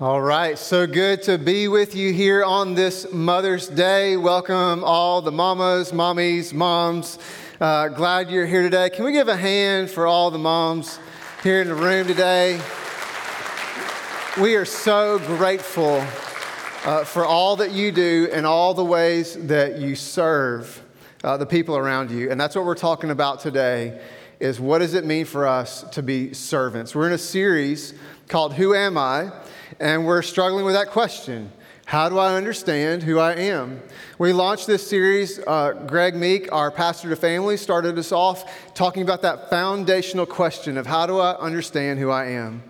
All right, so good to be with you here on this Mother's Day. Welcome all the mamas, mommies, moms. Uh, glad you're here today. Can we give a hand for all the moms here in the room today? We are so grateful uh, for all that you do and all the ways that you serve uh, the people around you. And that's what we're talking about today is what does it mean for us to be servants? We're in a series called Who Am I? And we're struggling with that question. How do I understand who I am? We launched this series. Uh, Greg Meek, our pastor to family, started us off talking about that foundational question of how do I understand who I am?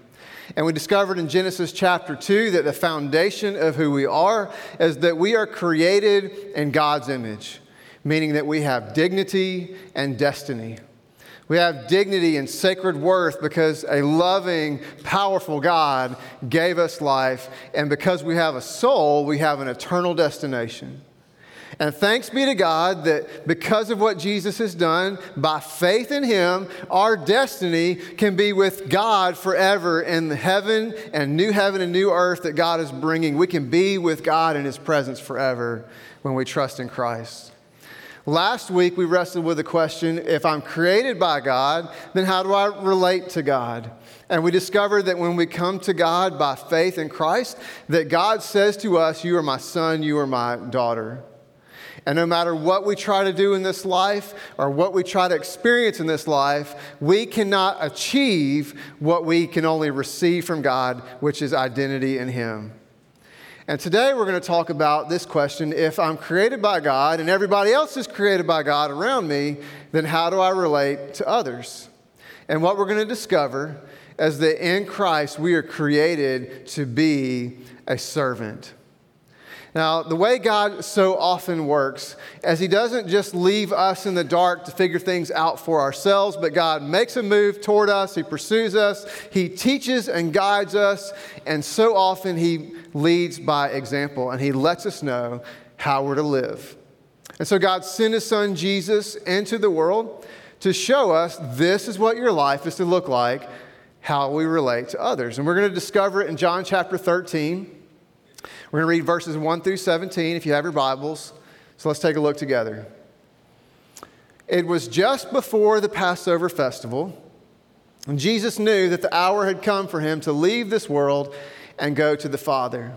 And we discovered in Genesis chapter 2 that the foundation of who we are is that we are created in God's image, meaning that we have dignity and destiny. We have dignity and sacred worth because a loving, powerful God gave us life. And because we have a soul, we have an eternal destination. And thanks be to God that because of what Jesus has done, by faith in Him, our destiny can be with God forever in the heaven and new heaven and new earth that God is bringing. We can be with God in His presence forever when we trust in Christ. Last week, we wrestled with the question if I'm created by God, then how do I relate to God? And we discovered that when we come to God by faith in Christ, that God says to us, You are my son, you are my daughter. And no matter what we try to do in this life or what we try to experience in this life, we cannot achieve what we can only receive from God, which is identity in Him. And today we're going to talk about this question if I'm created by God and everybody else is created by God around me, then how do I relate to others? And what we're going to discover is that in Christ we are created to be a servant. Now, the way God so often works is He doesn't just leave us in the dark to figure things out for ourselves, but God makes a move toward us, He pursues us, He teaches and guides us, and so often He leads by example and He lets us know how we're to live. And so God sent His Son Jesus into the world to show us this is what your life is to look like, how we relate to others. And we're going to discover it in John chapter 13. We're going to read verses 1 through 17 if you have your Bibles. So let's take a look together. It was just before the Passover festival, and Jesus knew that the hour had come for him to leave this world and go to the Father.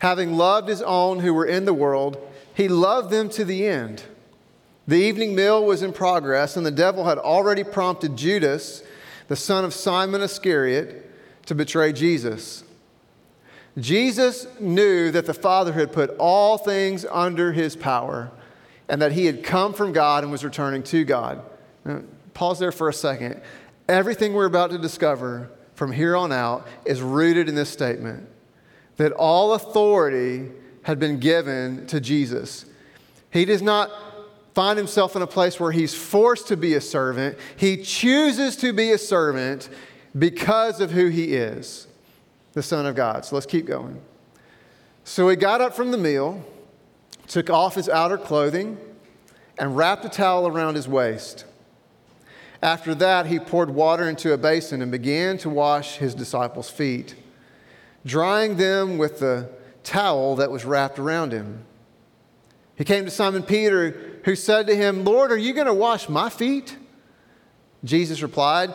Having loved his own who were in the world, he loved them to the end. The evening meal was in progress, and the devil had already prompted Judas, the son of Simon Iscariot, to betray Jesus. Jesus knew that the Father had put all things under his power and that he had come from God and was returning to God. Now, pause there for a second. Everything we're about to discover from here on out is rooted in this statement that all authority had been given to Jesus. He does not find himself in a place where he's forced to be a servant, he chooses to be a servant because of who he is the Son of God. So let's keep going. So he got up from the meal, took off his outer clothing, and wrapped a towel around his waist. After that, he poured water into a basin and began to wash his disciples' feet, drying them with the towel that was wrapped around him. He came to Simon Peter, who said to him, Lord, are you going to wash my feet? Jesus replied,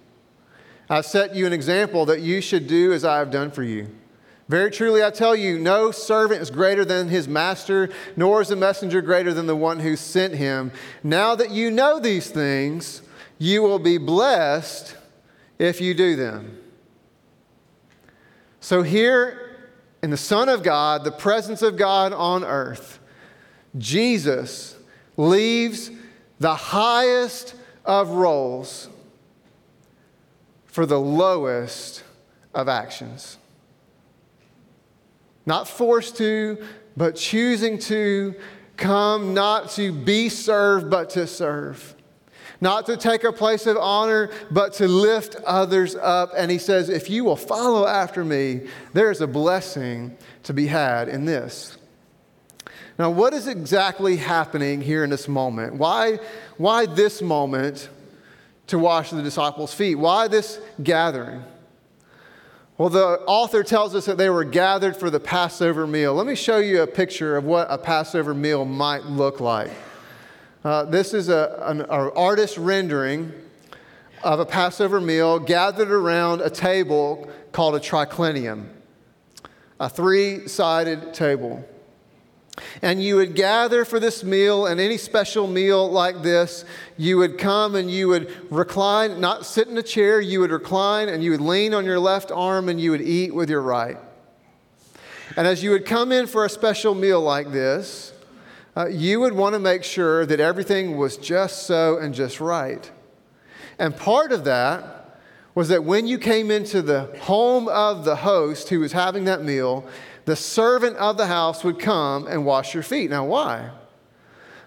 I've set you an example that you should do as I have done for you. Very truly, I tell you, no servant is greater than his master, nor is a messenger greater than the one who sent him. Now that you know these things, you will be blessed if you do them. So, here in the Son of God, the presence of God on earth, Jesus leaves the highest of roles for the lowest of actions. Not forced to, but choosing to come not to be served, but to serve. Not to take a place of honor, but to lift others up. And he says, If you will follow after me, there's a blessing to be had in this. Now, what is exactly happening here in this moment? Why, why this moment to wash the disciples' feet? Why this gathering? Well, the author tells us that they were gathered for the Passover meal. Let me show you a picture of what a Passover meal might look like. Uh, this is a, an, an artist rendering of a Passover meal gathered around a table called a triclinium, a three sided table. And you would gather for this meal, and any special meal like this, you would come and you would recline, not sit in a chair, you would recline and you would lean on your left arm and you would eat with your right. And as you would come in for a special meal like this, uh, you would want to make sure that everything was just so and just right. And part of that was that when you came into the home of the host who was having that meal, the servant of the house would come and wash your feet. Now, why?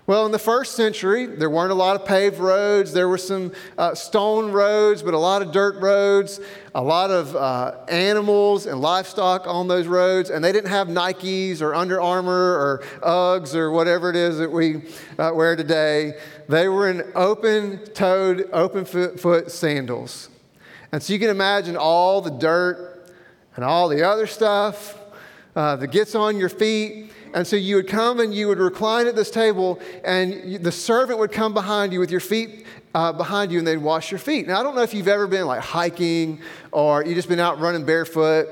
Well, in the first century, there weren't a lot of paved roads. There were some uh, stone roads, but a lot of dirt roads, a lot of uh, animals and livestock on those roads. And they didn't have Nikes or Under Armour or Uggs or whatever it is that we uh, wear today. They were in open toed, open foot sandals. And so you can imagine all the dirt and all the other stuff uh, that gets on your feet. And so you would come and you would recline at this table, and the servant would come behind you with your feet uh, behind you, and they'd wash your feet. Now, I don't know if you've ever been like hiking or you just been out running barefoot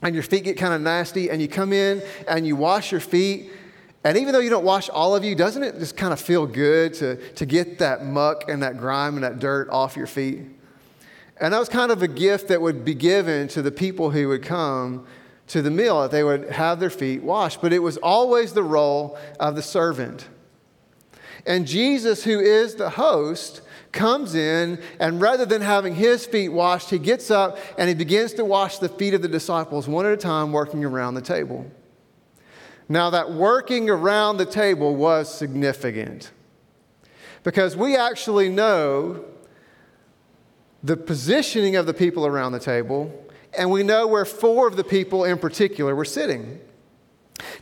and your feet get kind of nasty, and you come in and you wash your feet. And even though you don't wash all of you, doesn't it just kind of feel good to, to get that muck and that grime and that dirt off your feet? And that was kind of a gift that would be given to the people who would come to the meal, that they would have their feet washed. But it was always the role of the servant. And Jesus, who is the host, comes in, and rather than having his feet washed, he gets up and he begins to wash the feet of the disciples one at a time, working around the table. Now, that working around the table was significant because we actually know the positioning of the people around the table and we know where four of the people in particular were sitting.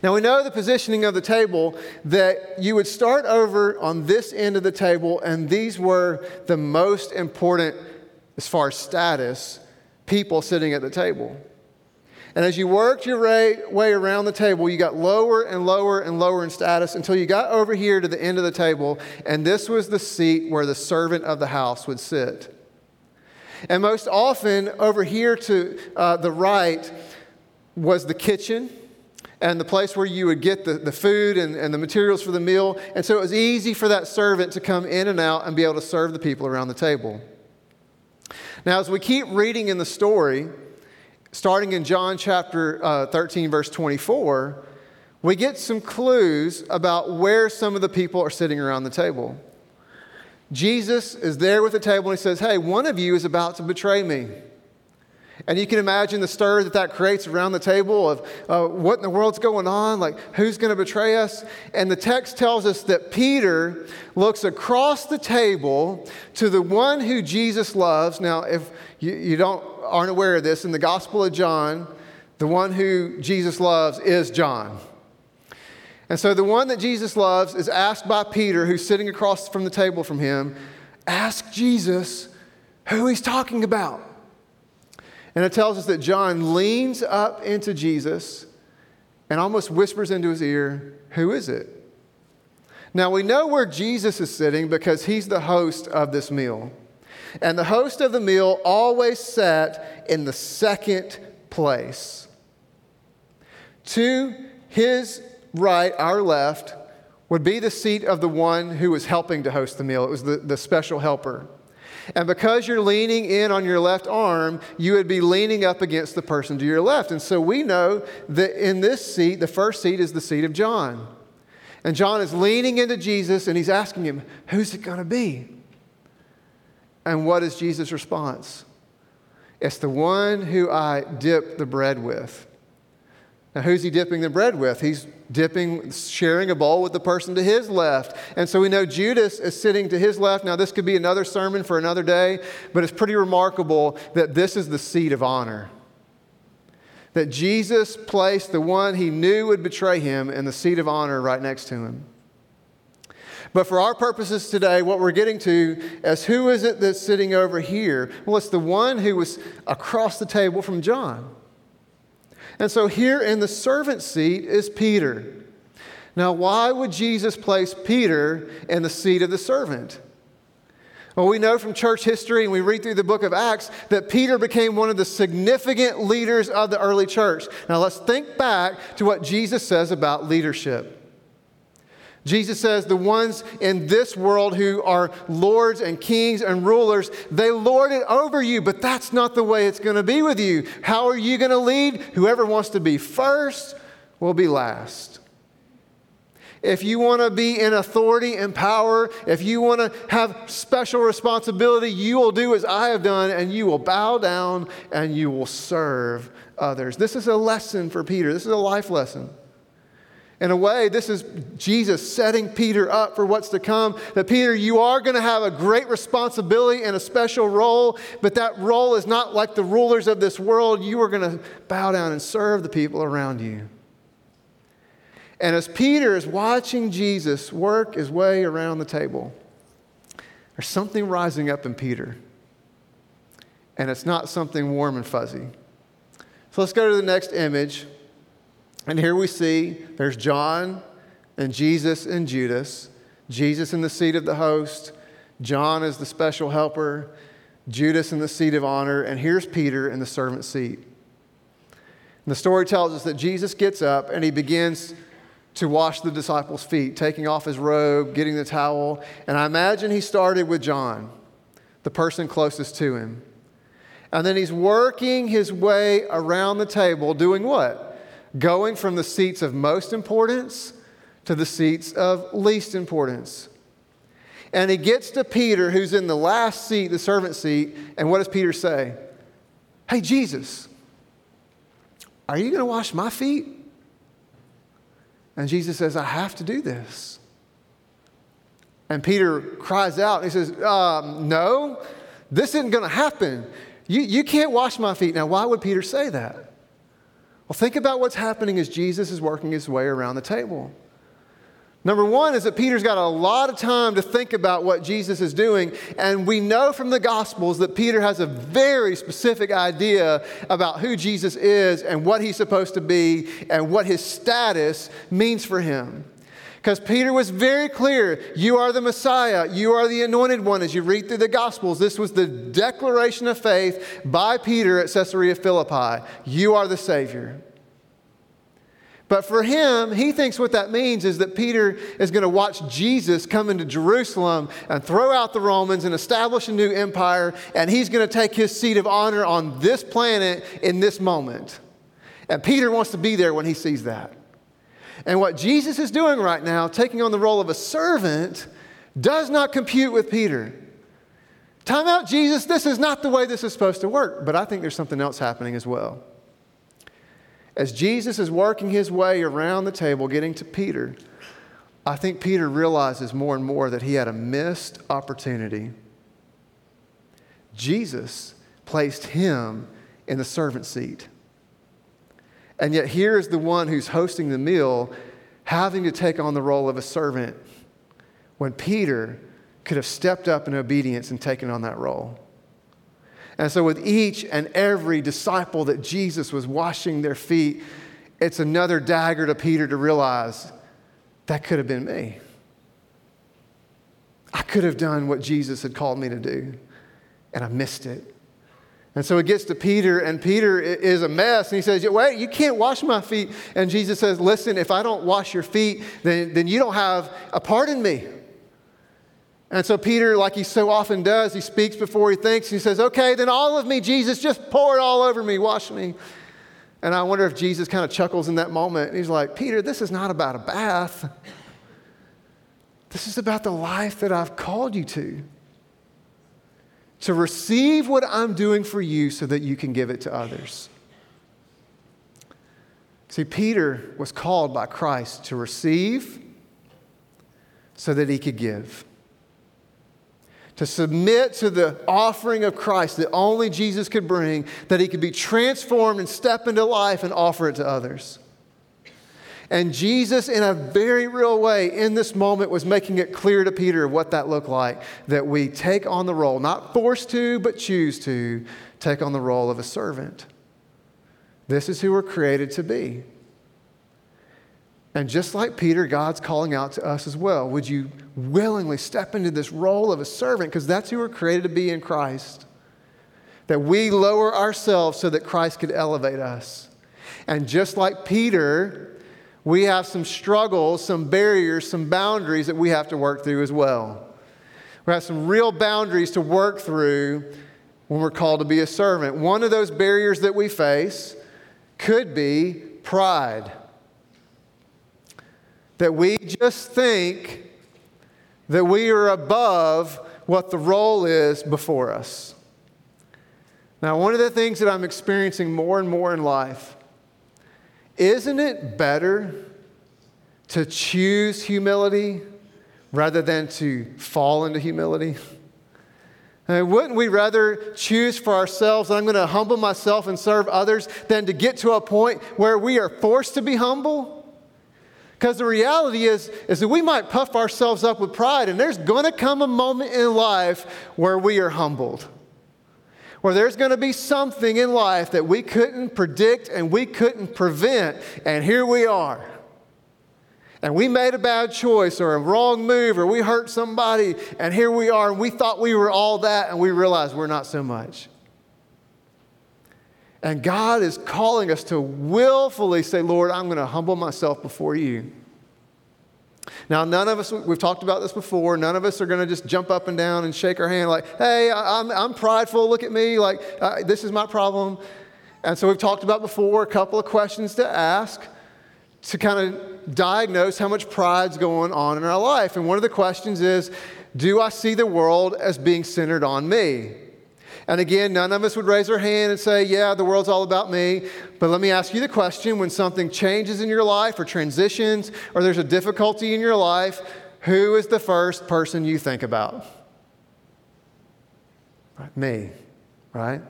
Now, we know the positioning of the table that you would start over on this end of the table, and these were the most important, as far as status, people sitting at the table. And as you worked your way around the table, you got lower and lower and lower in status until you got over here to the end of the table, and this was the seat where the servant of the house would sit. And most often, over here to uh, the right was the kitchen and the place where you would get the, the food and, and the materials for the meal. And so it was easy for that servant to come in and out and be able to serve the people around the table. Now, as we keep reading in the story, starting in John chapter uh, 13, verse 24, we get some clues about where some of the people are sitting around the table. Jesus is there with the table and he says, Hey, one of you is about to betray me. And you can imagine the stir that that creates around the table of uh, what in the world's going on, like who's going to betray us. And the text tells us that Peter looks across the table to the one who Jesus loves. Now, if you, you don't aren't aware of this, in the Gospel of John, the one who Jesus loves is John. And so the one that Jesus loves is asked by Peter, who's sitting across from the table from him, ask Jesus who he's talking about. And it tells us that John leans up into Jesus and almost whispers into his ear, Who is it? Now we know where Jesus is sitting because he's the host of this meal. And the host of the meal always sat in the second place. To his right, our left, would be the seat of the one who was helping to host the meal. It was the, the special helper. And because you're leaning in on your left arm, you would be leaning up against the person to your left. And so we know that in this seat, the first seat is the seat of John. And John is leaning into Jesus and he's asking him, Who's it going to be? And what is Jesus' response? It's the one who I dip the bread with. Now, who's he dipping the bread with? He's dipping, sharing a bowl with the person to his left. And so we know Judas is sitting to his left. Now, this could be another sermon for another day, but it's pretty remarkable that this is the seat of honor. That Jesus placed the one he knew would betray him in the seat of honor right next to him. But for our purposes today, what we're getting to is who is it that's sitting over here? Well, it's the one who was across the table from John. And so here in the servant seat is Peter. Now, why would Jesus place Peter in the seat of the servant? Well, we know from church history and we read through the book of Acts that Peter became one of the significant leaders of the early church. Now, let's think back to what Jesus says about leadership. Jesus says the ones in this world who are lords and kings and rulers, they lord it over you, but that's not the way it's going to be with you. How are you going to lead? Whoever wants to be first will be last. If you want to be in authority and power, if you want to have special responsibility, you will do as I have done and you will bow down and you will serve others. This is a lesson for Peter. This is a life lesson. In a way, this is Jesus setting Peter up for what's to come. That Peter, you are going to have a great responsibility and a special role, but that role is not like the rulers of this world. You are going to bow down and serve the people around you. And as Peter is watching Jesus work his way around the table, there's something rising up in Peter. And it's not something warm and fuzzy. So let's go to the next image. And here we see there's John and Jesus and Judas. Jesus in the seat of the host, John is the special helper, Judas in the seat of honor, and here's Peter in the servant seat. And the story tells us that Jesus gets up and he begins to wash the disciples' feet, taking off his robe, getting the towel. And I imagine he started with John, the person closest to him. And then he's working his way around the table, doing what? Going from the seats of most importance to the seats of least importance. And he gets to Peter, who's in the last seat, the servant seat, and what does Peter say? Hey, Jesus, are you going to wash my feet? And Jesus says, I have to do this. And Peter cries out he says, um, No, this isn't going to happen. You, you can't wash my feet. Now, why would Peter say that? Well, think about what's happening as Jesus is working his way around the table. Number one is that Peter's got a lot of time to think about what Jesus is doing, and we know from the Gospels that Peter has a very specific idea about who Jesus is and what he's supposed to be and what his status means for him. Because Peter was very clear you are the Messiah, you are the anointed one. As you read through the Gospels, this was the declaration of faith by Peter at Caesarea Philippi. You are the Savior. But for him, he thinks what that means is that Peter is going to watch Jesus come into Jerusalem and throw out the Romans and establish a new empire, and he's going to take his seat of honor on this planet in this moment. And Peter wants to be there when he sees that. And what Jesus is doing right now, taking on the role of a servant, does not compute with Peter. Time out, Jesus, this is not the way this is supposed to work. But I think there's something else happening as well. As Jesus is working his way around the table, getting to Peter, I think Peter realizes more and more that he had a missed opportunity. Jesus placed him in the servant seat. And yet, here is the one who's hosting the meal having to take on the role of a servant when Peter could have stepped up in obedience and taken on that role. And so, with each and every disciple that Jesus was washing their feet, it's another dagger to Peter to realize that could have been me. I could have done what Jesus had called me to do, and I missed it. And so it gets to Peter, and Peter is a mess. And he says, Wait, you can't wash my feet. And Jesus says, Listen, if I don't wash your feet, then, then you don't have a part in me. And so Peter, like he so often does, he speaks before he thinks. He says, Okay, then all of me, Jesus, just pour it all over me, wash me. And I wonder if Jesus kind of chuckles in that moment. And He's like, Peter, this is not about a bath. This is about the life that I've called you to to receive what I'm doing for you so that you can give it to others. See, Peter was called by Christ to receive so that he could give. To submit to the offering of Christ that only Jesus could bring, that he could be transformed and step into life and offer it to others. And Jesus, in a very real way, in this moment, was making it clear to Peter what that looked like that we take on the role, not forced to, but choose to, take on the role of a servant. This is who we're created to be. And just like Peter, God's calling out to us as well. Would you willingly step into this role of a servant? Because that's who we're created to be in Christ. That we lower ourselves so that Christ could elevate us. And just like Peter, we have some struggles, some barriers, some boundaries that we have to work through as well. We have some real boundaries to work through when we're called to be a servant. One of those barriers that we face could be pride. That we just think that we are above what the role is before us. Now, one of the things that I'm experiencing more and more in life isn't it better to choose humility rather than to fall into humility? And wouldn't we rather choose for ourselves, I'm going to humble myself and serve others, than to get to a point where we are forced to be humble? Because the reality is, is that we might puff ourselves up with pride, and there's going to come a moment in life where we are humbled where there's going to be something in life that we couldn't predict and we couldn't prevent, and here we are. And we made a bad choice or a wrong move or we hurt somebody, and here we are, and we thought we were all that, and we realize we're not so much. And God is calling us to willfully say, Lord, I'm going to humble myself before you. Now, none of us, we've talked about this before, none of us are going to just jump up and down and shake our hand like, hey, I'm, I'm prideful, look at me, like, uh, this is my problem. And so we've talked about before a couple of questions to ask to kind of diagnose how much pride's going on in our life. And one of the questions is, do I see the world as being centered on me? And again, none of us would raise our hand and say, Yeah, the world's all about me. But let me ask you the question when something changes in your life or transitions or there's a difficulty in your life, who is the first person you think about? Right, me, right?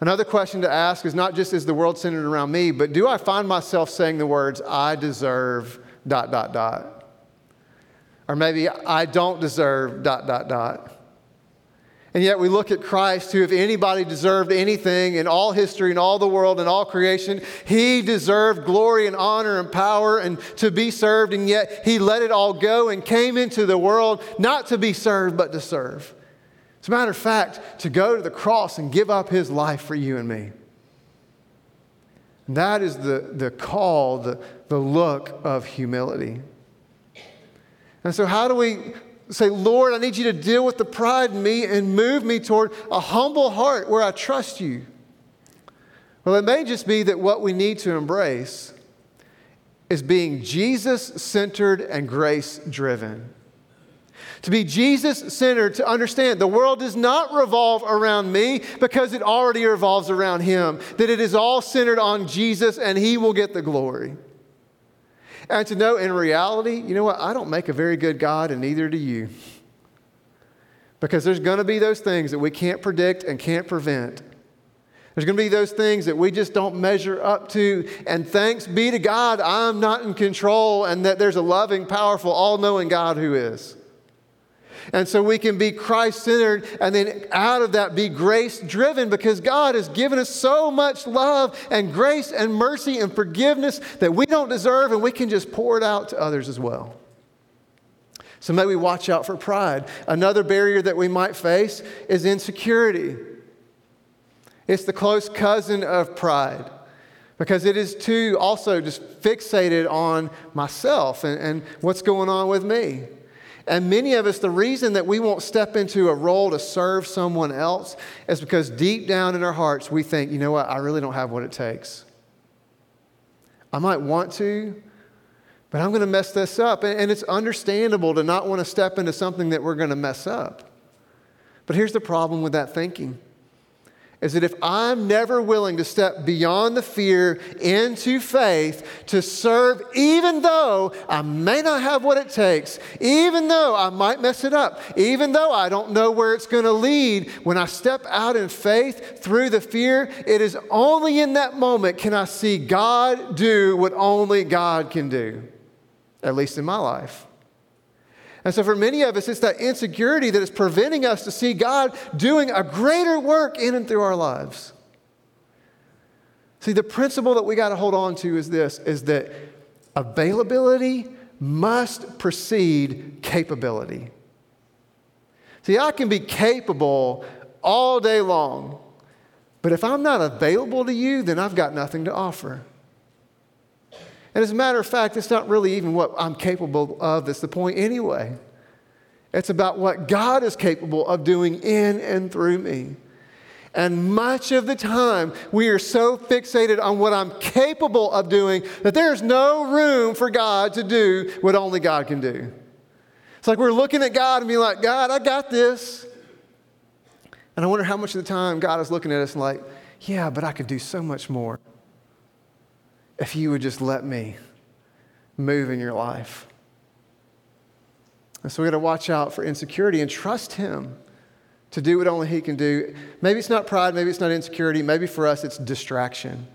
Another question to ask is not just is the world centered around me, but do I find myself saying the words, I deserve dot, dot, dot? Or maybe I don't deserve dot, dot, dot. And yet we look at Christ, who, if anybody deserved anything in all history and all the world and all creation, he deserved glory and honor and power and to be served. And yet he let it all go and came into the world not to be served, but to serve. As a matter of fact, to go to the cross and give up his life for you and me. And that is the, the call, the, the look of humility. And so, how do we say, Lord, I need you to deal with the pride in me and move me toward a humble heart where I trust you. Well, it may just be that what we need to embrace is being Jesus centered and grace driven. To be Jesus centered, to understand the world does not revolve around me because it already revolves around Him, that it is all centered on Jesus and He will get the glory. And to know in reality, you know what? I don't make a very good God, and neither do you. Because there's going to be those things that we can't predict and can't prevent. There's going to be those things that we just don't measure up to. And thanks be to God, I'm not in control, and that there's a loving, powerful, all knowing God who is. And so we can be Christ centered and then out of that be grace driven because God has given us so much love and grace and mercy and forgiveness that we don't deserve and we can just pour it out to others as well. So may we watch out for pride. Another barrier that we might face is insecurity. It's the close cousin of pride because it is too also just fixated on myself and, and what's going on with me. And many of us, the reason that we won't step into a role to serve someone else is because deep down in our hearts, we think, you know what, I really don't have what it takes. I might want to, but I'm going to mess this up. And it's understandable to not want to step into something that we're going to mess up. But here's the problem with that thinking is that if I'm never willing to step beyond the fear into faith to serve, even though I may not have what it takes, even though I might mess it up, even though I don't know where it's going to lead, when I step out in faith through the fear, it is only in that moment can I see God do what only God can do, at least in my life. And so, for many of us, it's that insecurity that is preventing us to see God doing a greater work in and through our lives. See, the principle that we got to hold on to is this is that availability must precede capability. See, I can be capable all day long, but if I'm not available to you, then I've got nothing to offer. And as a matter of fact, it's not really even what I'm capable of that's the point anyway. It's about what God is capable of doing in and through me. And much of the time, we are so fixated on what I'm capable of doing that there's no room for God to do what only God can do. It's like we're looking at God and being like, God, I got this. And I wonder how much of the time God is looking at us and like, yeah, but I could do so much more if you would just let me move in your life. And so we got to watch out for insecurity and trust Him to do what only He can do. Maybe it's not pride, maybe it's not insecurity, maybe for us it's distraction.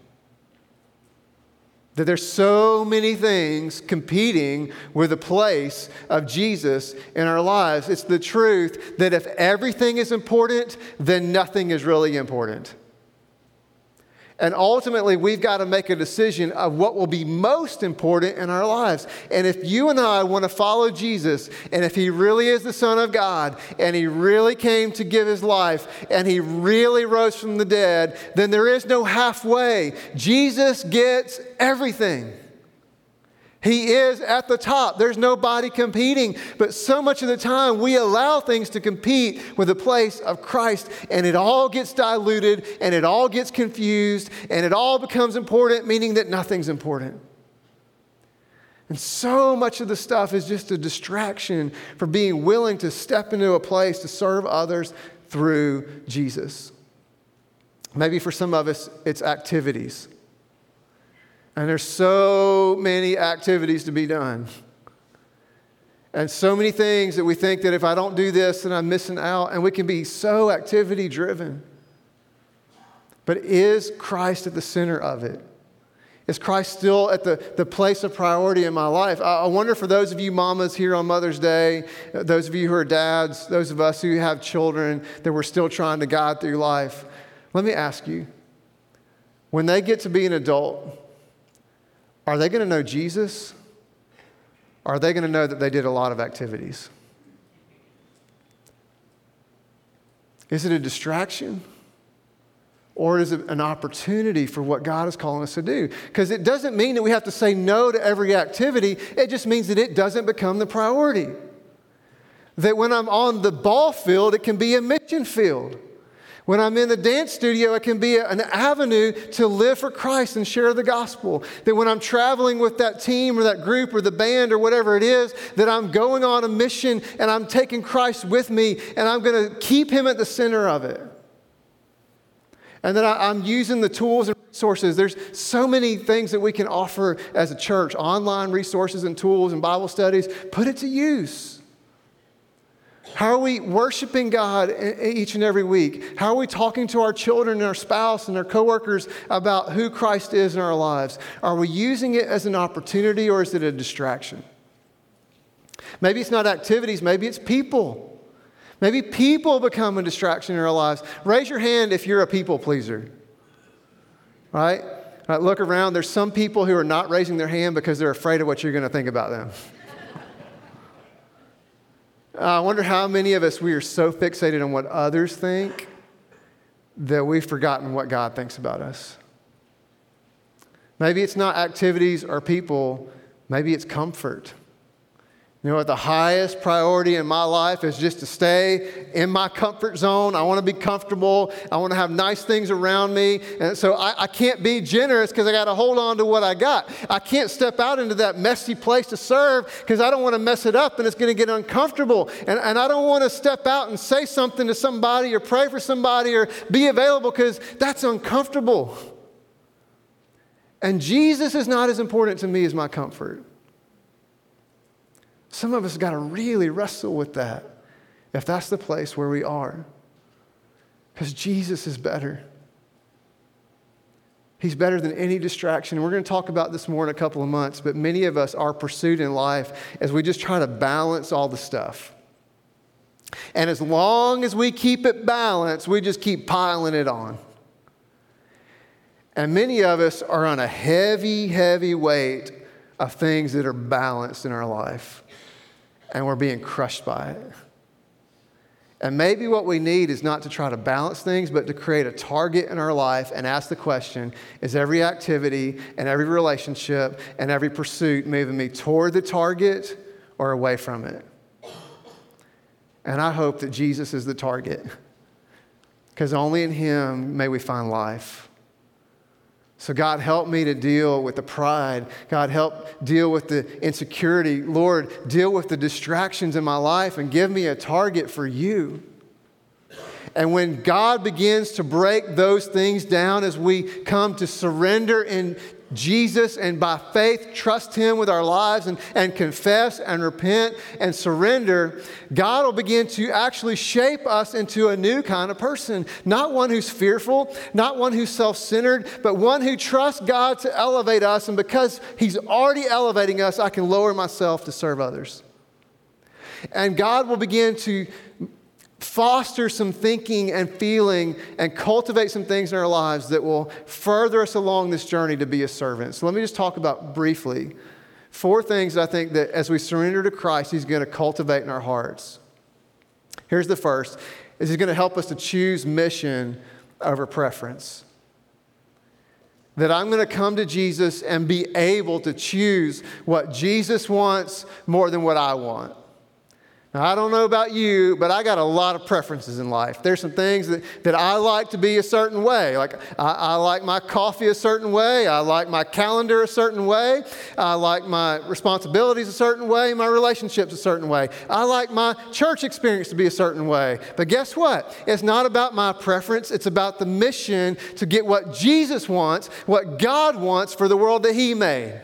That there's so many things competing with the place of Jesus in our lives. It's the truth that if everything is important, then nothing is really important. And ultimately, we've got to make a decision of what will be most important in our lives. And if you and I want to follow Jesus, and if he really is the Son of God, and he really came to give his life, and he really rose from the dead, then there is no halfway. Jesus gets everything. He is at the top. There's nobody competing. But so much of the time, we allow things to compete with the place of Christ, and it all gets diluted, and it all gets confused, and it all becomes important, meaning that nothing's important. And so much of the stuff is just a distraction for being willing to step into a place to serve others through Jesus. Maybe for some of us, it's activities. And there's so many activities to be done. And so many things that we think that if I don't do this, then I'm missing out. And we can be so activity driven. But is Christ at the center of it? Is Christ still at the, the place of priority in my life? I, I wonder for those of you mamas here on Mother's Day, those of you who are dads, those of us who have children that we're still trying to guide through life, let me ask you when they get to be an adult, are they going to know Jesus? Are they going to know that they did a lot of activities? Is it a distraction? Or is it an opportunity for what God is calling us to do? Because it doesn't mean that we have to say no to every activity, it just means that it doesn't become the priority. That when I'm on the ball field, it can be a mission field. When I'm in the dance studio, it can be an avenue to live for Christ and share the gospel. That when I'm traveling with that team or that group or the band or whatever it is, that I'm going on a mission and I'm taking Christ with me and I'm going to keep him at the center of it. And that I'm using the tools and resources. There's so many things that we can offer as a church online resources and tools and Bible studies. Put it to use. How are we worshiping God each and every week? How are we talking to our children and our spouse and our coworkers about who Christ is in our lives? Are we using it as an opportunity or is it a distraction? Maybe it's not activities, maybe it's people. Maybe people become a distraction in our lives. Raise your hand if you're a people pleaser. Right? right? Look around. There's some people who are not raising their hand because they're afraid of what you're going to think about them. Uh, I wonder how many of us we are so fixated on what others think that we've forgotten what God thinks about us. Maybe it's not activities or people, maybe it's comfort. You know what? The highest priority in my life is just to stay in my comfort zone. I want to be comfortable. I want to have nice things around me. And so I, I can't be generous because I got to hold on to what I got. I can't step out into that messy place to serve because I don't want to mess it up and it's going to get uncomfortable. And, and I don't want to step out and say something to somebody or pray for somebody or be available because that's uncomfortable. And Jesus is not as important to me as my comfort. Some of us got to really wrestle with that if that's the place where we are. Because Jesus is better. He's better than any distraction. We're going to talk about this more in a couple of months, but many of us, our pursuit in life as we just try to balance all the stuff. And as long as we keep it balanced, we just keep piling it on. And many of us are on a heavy, heavy weight of things that are balanced in our life and we're being crushed by it. And maybe what we need is not to try to balance things, but to create a target in our life and ask the question is every activity and every relationship and every pursuit moving me toward the target or away from it? And I hope that Jesus is the target, because only in Him may we find life. So, God, help me to deal with the pride. God, help deal with the insecurity. Lord, deal with the distractions in my life and give me a target for you. And when God begins to break those things down as we come to surrender in Jesus and by faith trust Him with our lives and, and confess and repent and surrender, God will begin to actually shape us into a new kind of person. Not one who's fearful, not one who's self centered, but one who trusts God to elevate us. And because He's already elevating us, I can lower myself to serve others. And God will begin to foster some thinking and feeling and cultivate some things in our lives that will further us along this journey to be a servant. So let me just talk about briefly four things I think that as we surrender to Christ, He's going to cultivate in our hearts. Here's the first is He's going to help us to choose mission over preference. That I'm going to come to Jesus and be able to choose what Jesus wants more than what I want. Now, I don't know about you, but I got a lot of preferences in life. There's some things that, that I like to be a certain way. Like, I, I, like my coffee a certain way. I like my calendar a certain way. I like my responsibilities a certain way, my relationships a certain way. I like my church experience to be a certain way. But guess what? It's not about my preference, it's about the mission to get what Jesus wants, what God wants for the world that He made.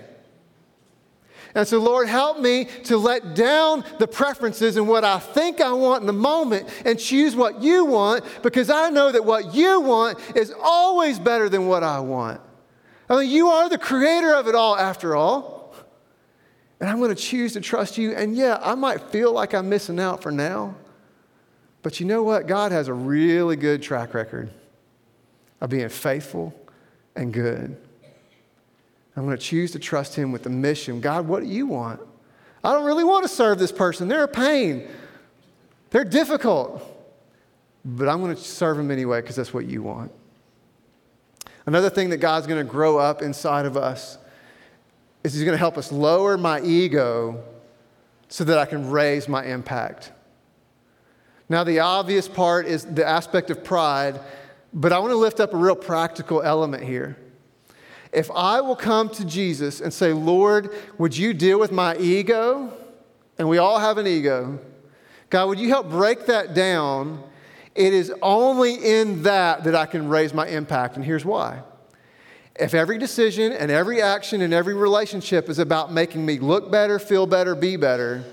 And so, Lord, help me to let down the preferences and what I think I want in the moment and choose what you want because I know that what you want is always better than what I want. I mean, you are the creator of it all, after all. And I'm going to choose to trust you. And yeah, I might feel like I'm missing out for now. But you know what? God has a really good track record of being faithful and good. I'm going to choose to trust Him with the mission. God, what do you want? I don't really want to serve this person. They're a pain, they're difficult. But I'm going to serve them anyway because that's what you want. Another thing that God's going to grow up inside of us is He's going to help us lower my ego so that I can raise my impact. Now, the obvious part is the aspect of pride, but I want to lift up a real practical element here. If I will come to Jesus and say, Lord, would you deal with my ego? And we all have an ego. God, would you help break that down? It is only in that that I can raise my impact. And here's why. If every decision and every action and every relationship is about making me look better, feel better, be better,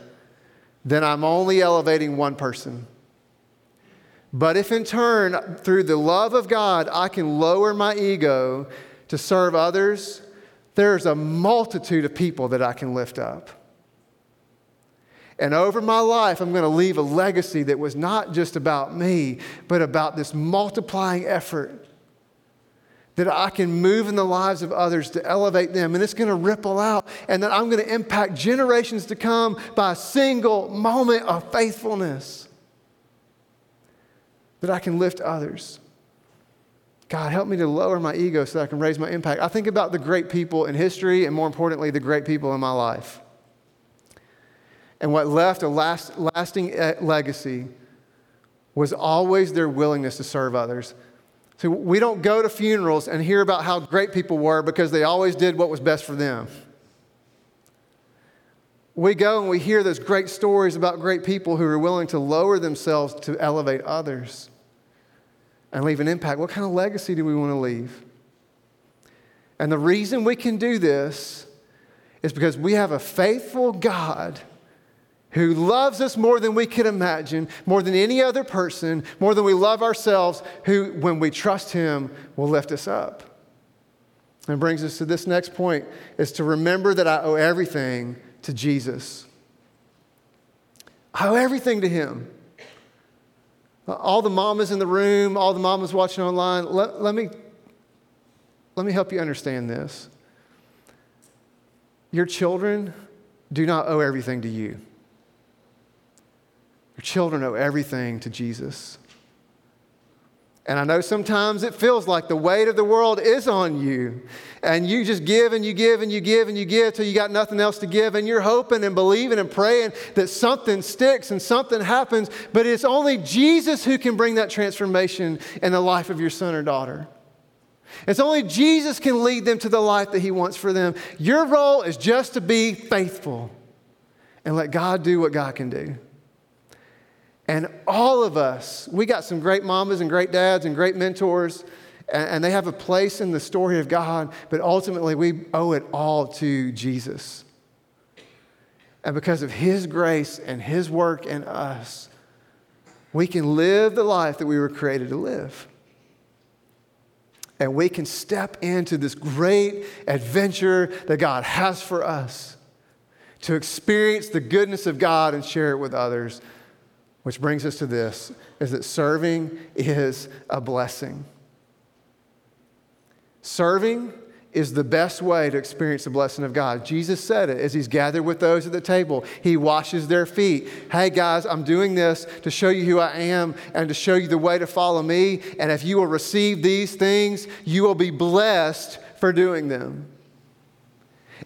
then I'm only elevating one person. But if in turn, through the love of God, I can lower my ego to serve others, there's a multitude of people that I can lift up. And over my life, I'm going to leave a legacy that was not just about me, but about this multiplying effort that I can move in the lives of others to elevate them. And it's going to ripple out, and that I'm going to impact generations to come by a single moment of faithfulness. That I can lift others. God, help me to lower my ego so I can raise my impact. I think about the great people in history and more importantly, the great people in my life. And what left a last, lasting eh, legacy was always their willingness to serve others. So we don't go to funerals and hear about how great people were because they always did what was best for them. We go and we hear those great stories about great people who are willing to lower themselves to elevate others and leave an impact. What kind of legacy do we want to leave? And the reason we can do this is because we have a faithful God who loves us more than we can imagine, more than any other person, more than we love ourselves, who, when we trust Him, will lift us up. And brings us to this next point is to remember that I owe everything to Jesus. I owe everything to Him. All the mamas in the room, all the mamas watching online, let, let, me, let me help you understand this. Your children do not owe everything to you. Your children owe everything to Jesus. And I know sometimes it feels like the weight of the world is on you. And you just give and you give and you give and you give till you got nothing else to give. And you're hoping and believing and praying that something sticks and something happens. But it's only Jesus who can bring that transformation in the life of your son or daughter. It's only Jesus can lead them to the life that He wants for them. Your role is just to be faithful and let God do what God can do. And all of us, we got some great mamas and great dads and great mentors, and, they have a place in the story of God, but ultimately we owe it all to Jesus. And because of His grace and His work in us, we can live the life that we were created to live. And we can step into this great adventure that God has for us to experience the goodness of God and share it with others which brings us to this is that serving is a blessing. Serving is the best way to experience the blessing of God. Jesus said it as he's gathered with those at the table. He washes their feet. Hey, guys, I'm doing this to show you who I am and to show you the way to follow me. And if you will receive these things, you will be blessed for doing them.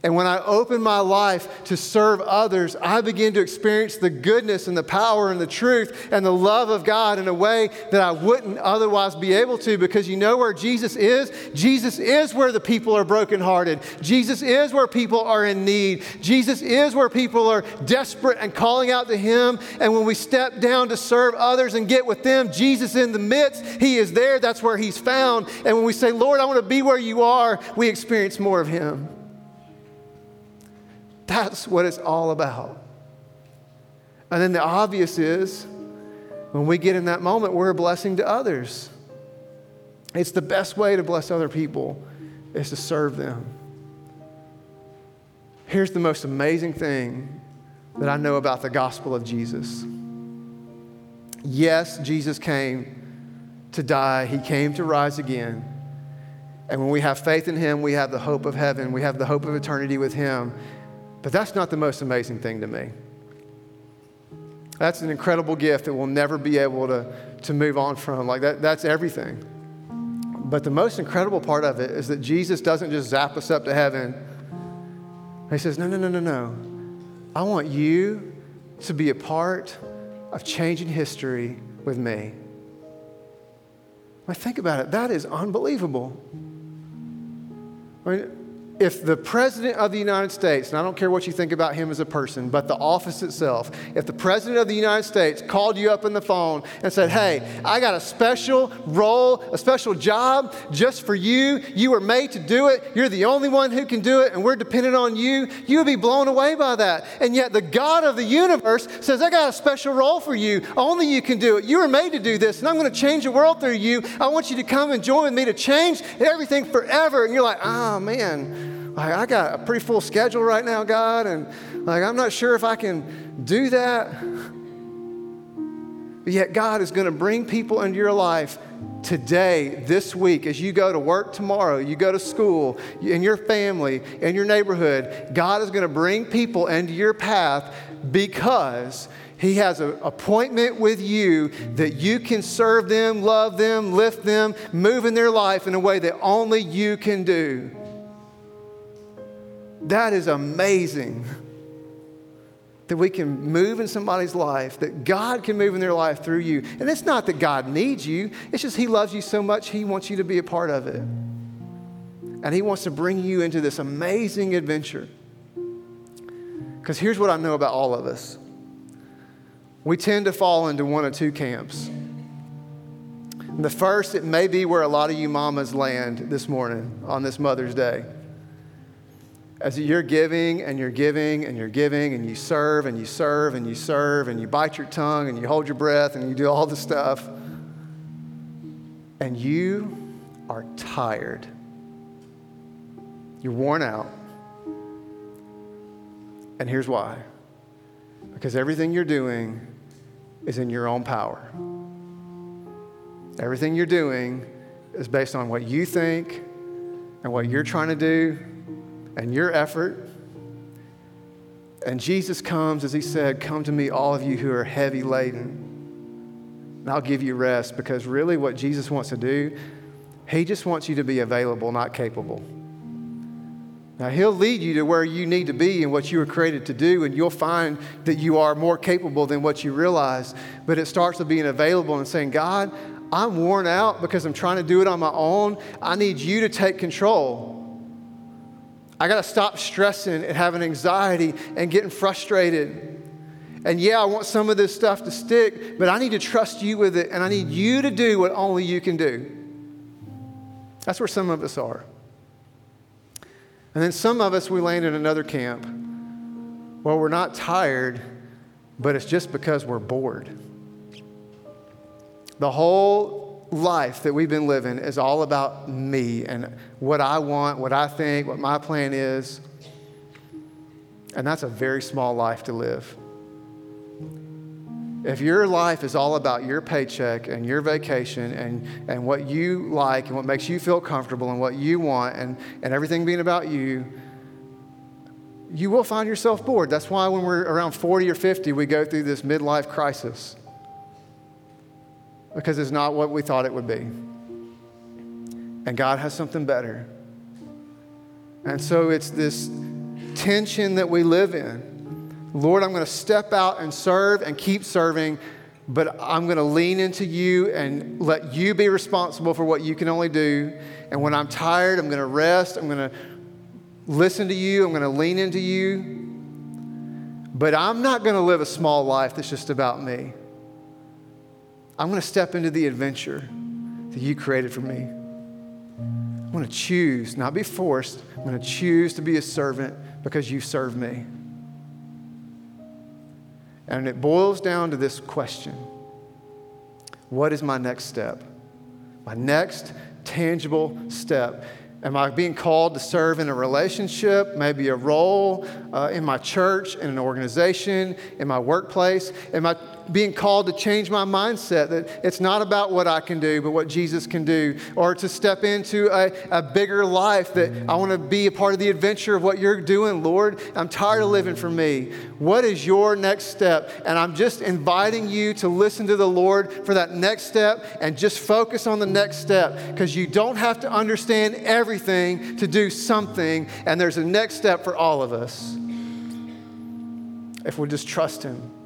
And when I open my life to serve others, I begin to experience the goodness and the power and the truth and the love of God in a way that I wouldn't otherwise be able to because you know where Jesus is? Jesus is where the people are brokenhearted. Jesus is where people are in need. Jesus is where people are desperate and calling out to Him. And when we step down to serve others and get with them, Jesus in the midst, He is there. That's where He's found. And when we say, Lord, I want to be where you are, we experience more of Him. That's what it's all about. And then the obvious is when we get in that moment, we're a blessing to others. It's the best way to bless other people is to serve them. Here's the most amazing thing that I know about the gospel of Jesus. Yes, Jesus came to die, he came to rise again. And when we have faith in him, we have the hope of heaven, we have the hope of eternity with him. But that's not the most amazing thing to me. That's an incredible gift that we'll never be able to, to move on from. Like, that, that's everything. But the most incredible part of it is that Jesus doesn't just zap us up to heaven. He says, No, no, no, no, no. I want you to be a part of changing history with me. I think about it, that is unbelievable. I mean, if the President of the United States, and I don't care what you think about him as a person, but the office itself, if the President of the United States called you up on the phone and said, Hey, I got a special role, a special job just for you, you were made to do it, you're the only one who can do it, and we're dependent on you, you would be blown away by that. And yet the God of the universe says, I got a special role for you, only you can do it. You were made to do this, and I'm going to change the world through you. I want you to come and join me to change everything forever. And you're like, Oh, man like, I got a pretty full schedule right now, God, and like, I'm not sure if I can do that. But yet, God is going to bring people into your life today, this week, as you go to work tomorrow, you go to school, in your family, in your neighborhood. God is going to bring people into your path because He has an appointment with you that you can serve them, love them, lift them, move in their life in a way that only you can do. That is amazing. That we can move in somebody's life, that God can move in their life through you. And it's not that God needs you, it's just He loves you so much, He wants you to be a part of it. And He wants to bring you into this amazing adventure. Because here's what I know about all of us we tend to fall into one of two camps. The first, it may be where a lot of you mamas land this morning on this Mother's Day. As you're giving and you're giving and you're giving and you serve and you serve and you serve and you bite your tongue and you hold your breath and you do all the stuff, and you are tired. You're worn out. And here's why because everything you're doing is in your own power. Everything you're doing is based on what you think and what you're trying to do and your effort. And Jesus comes, as he said, Come to me, all of you who are heavy laden, and I'll give you rest. Because really, what Jesus wants to do, he just wants you to be available, not capable. Now, He'll lead you to where you need to be and what you were created to do, and you'll find that you are more capable than what you realize. But it starts with being available and saying, God, I'm worn out because I'm trying to do it on my own. I need you to take control. I got to stop stressing and having anxiety and getting frustrated. And yeah, I want some of this stuff to stick, but I need to trust you with it, and I need you to do what only you can do. That's where some of us are. And then some of us, we land in another camp. Well, we're not tired, but it's just because we're bored. The whole life that we've been living is all about me and what I want, what I think, what my plan is. And that's a very small life to live. If your life is all about your paycheck and your vacation and, and what you like and what makes you feel comfortable and what you want and, and everything being about you, you will find yourself bored. That's why when we're around 40 or 50, we go through this midlife crisis because it's not what we thought it would be. And God has something better. And so it's this tension that we live in Lord, I'm going to step out and serve and keep serving, but I'm going to lean into you and let you be responsible for what you can only do. And when I'm tired, I'm going to rest. I'm going to listen to you. I'm going to lean into you. But I'm not going to live a small life that's just about me. I'm going to step into the adventure that you created for me. I'm going to choose, not be forced. I'm going to choose to be a servant because you serve me. And it boils down to this question What is my next step? My next tangible step. Am I being called to serve in a relationship, maybe a role uh, in my church, in an organization, in my workplace? Am I being called to change my mindset that it's not about what I can do, but what Jesus can do, or to step into a, a bigger life that I want to be a part of the adventure of what you're doing, Lord. I'm tired of living for me. What is your next step? And I'm just inviting you to listen to the Lord for that next step and just focus on the next step because you don't have to understand everything to do something, and there's a next step for all of us if we'll just trust Him.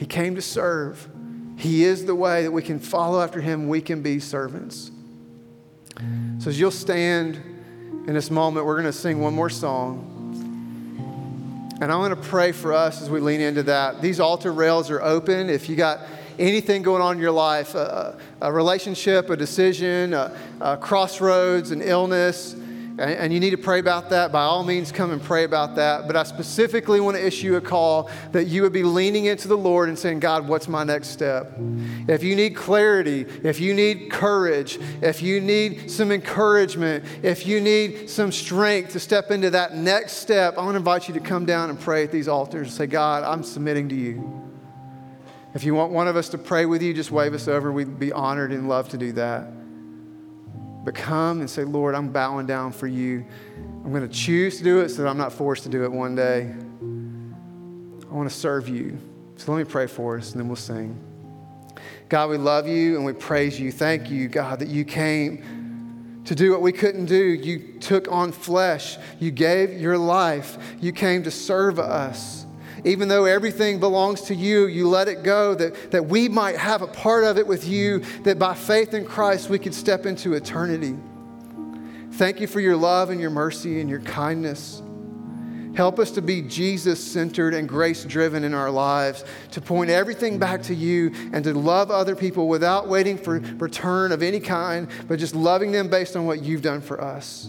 He came to serve. He is the way that we can follow after him, we can be servants. So as you'll stand in this moment, we're going to sing one more song. And I'm going to pray for us as we lean into that. These altar rails are open. If you got anything going on in your life, a, a relationship, a decision, a, a crossroads, an illness, and, you need to pray about that, by all means, come and pray about that. But I specifically want to issue a call that you would be leaning into the Lord and saying, God, what's my next step? If you need clarity, if you need courage, if you need some encouragement, if you need some strength to step into that next step, I want to invite you to come down and pray at these altars and say, God, I'm submitting to you. If you want one of us to pray with you, just wave us over. We'd be honored and love to do that. But come and say, Lord, I'm bowing down for you. I'm going to choose to do it so that I'm not forced to do it one day. I want to serve you. So let me pray for us and then we'll sing. God, we love you and we praise you. Thank you, God, that you came to do what we couldn't do. You took on flesh, you gave your life, you came to serve us. Even though everything belongs to you, you let it go that, that we might have a part of it with you, that by faith in Christ we could step into eternity. Thank you for your love and your mercy and your kindness. Help us to be Jesus centered and grace driven in our lives, to point everything back to you and to love other people without waiting for return of any kind, but just loving them based on what you've done for us.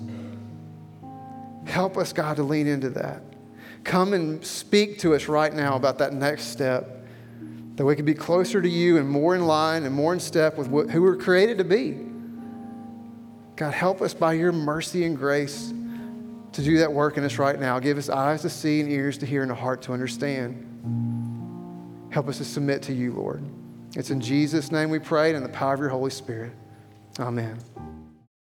Help us, God, to lean into that. Come and speak to us right now about that next step, that we can be closer to you and more in line and more in step with who we're created to be. God, help us by your mercy and grace to do that work in us right now. Give us eyes to see and ears to hear and a heart to understand. Help us to submit to you, Lord. It's in Jesus' name we pray and in the power of your Holy Spirit. Amen.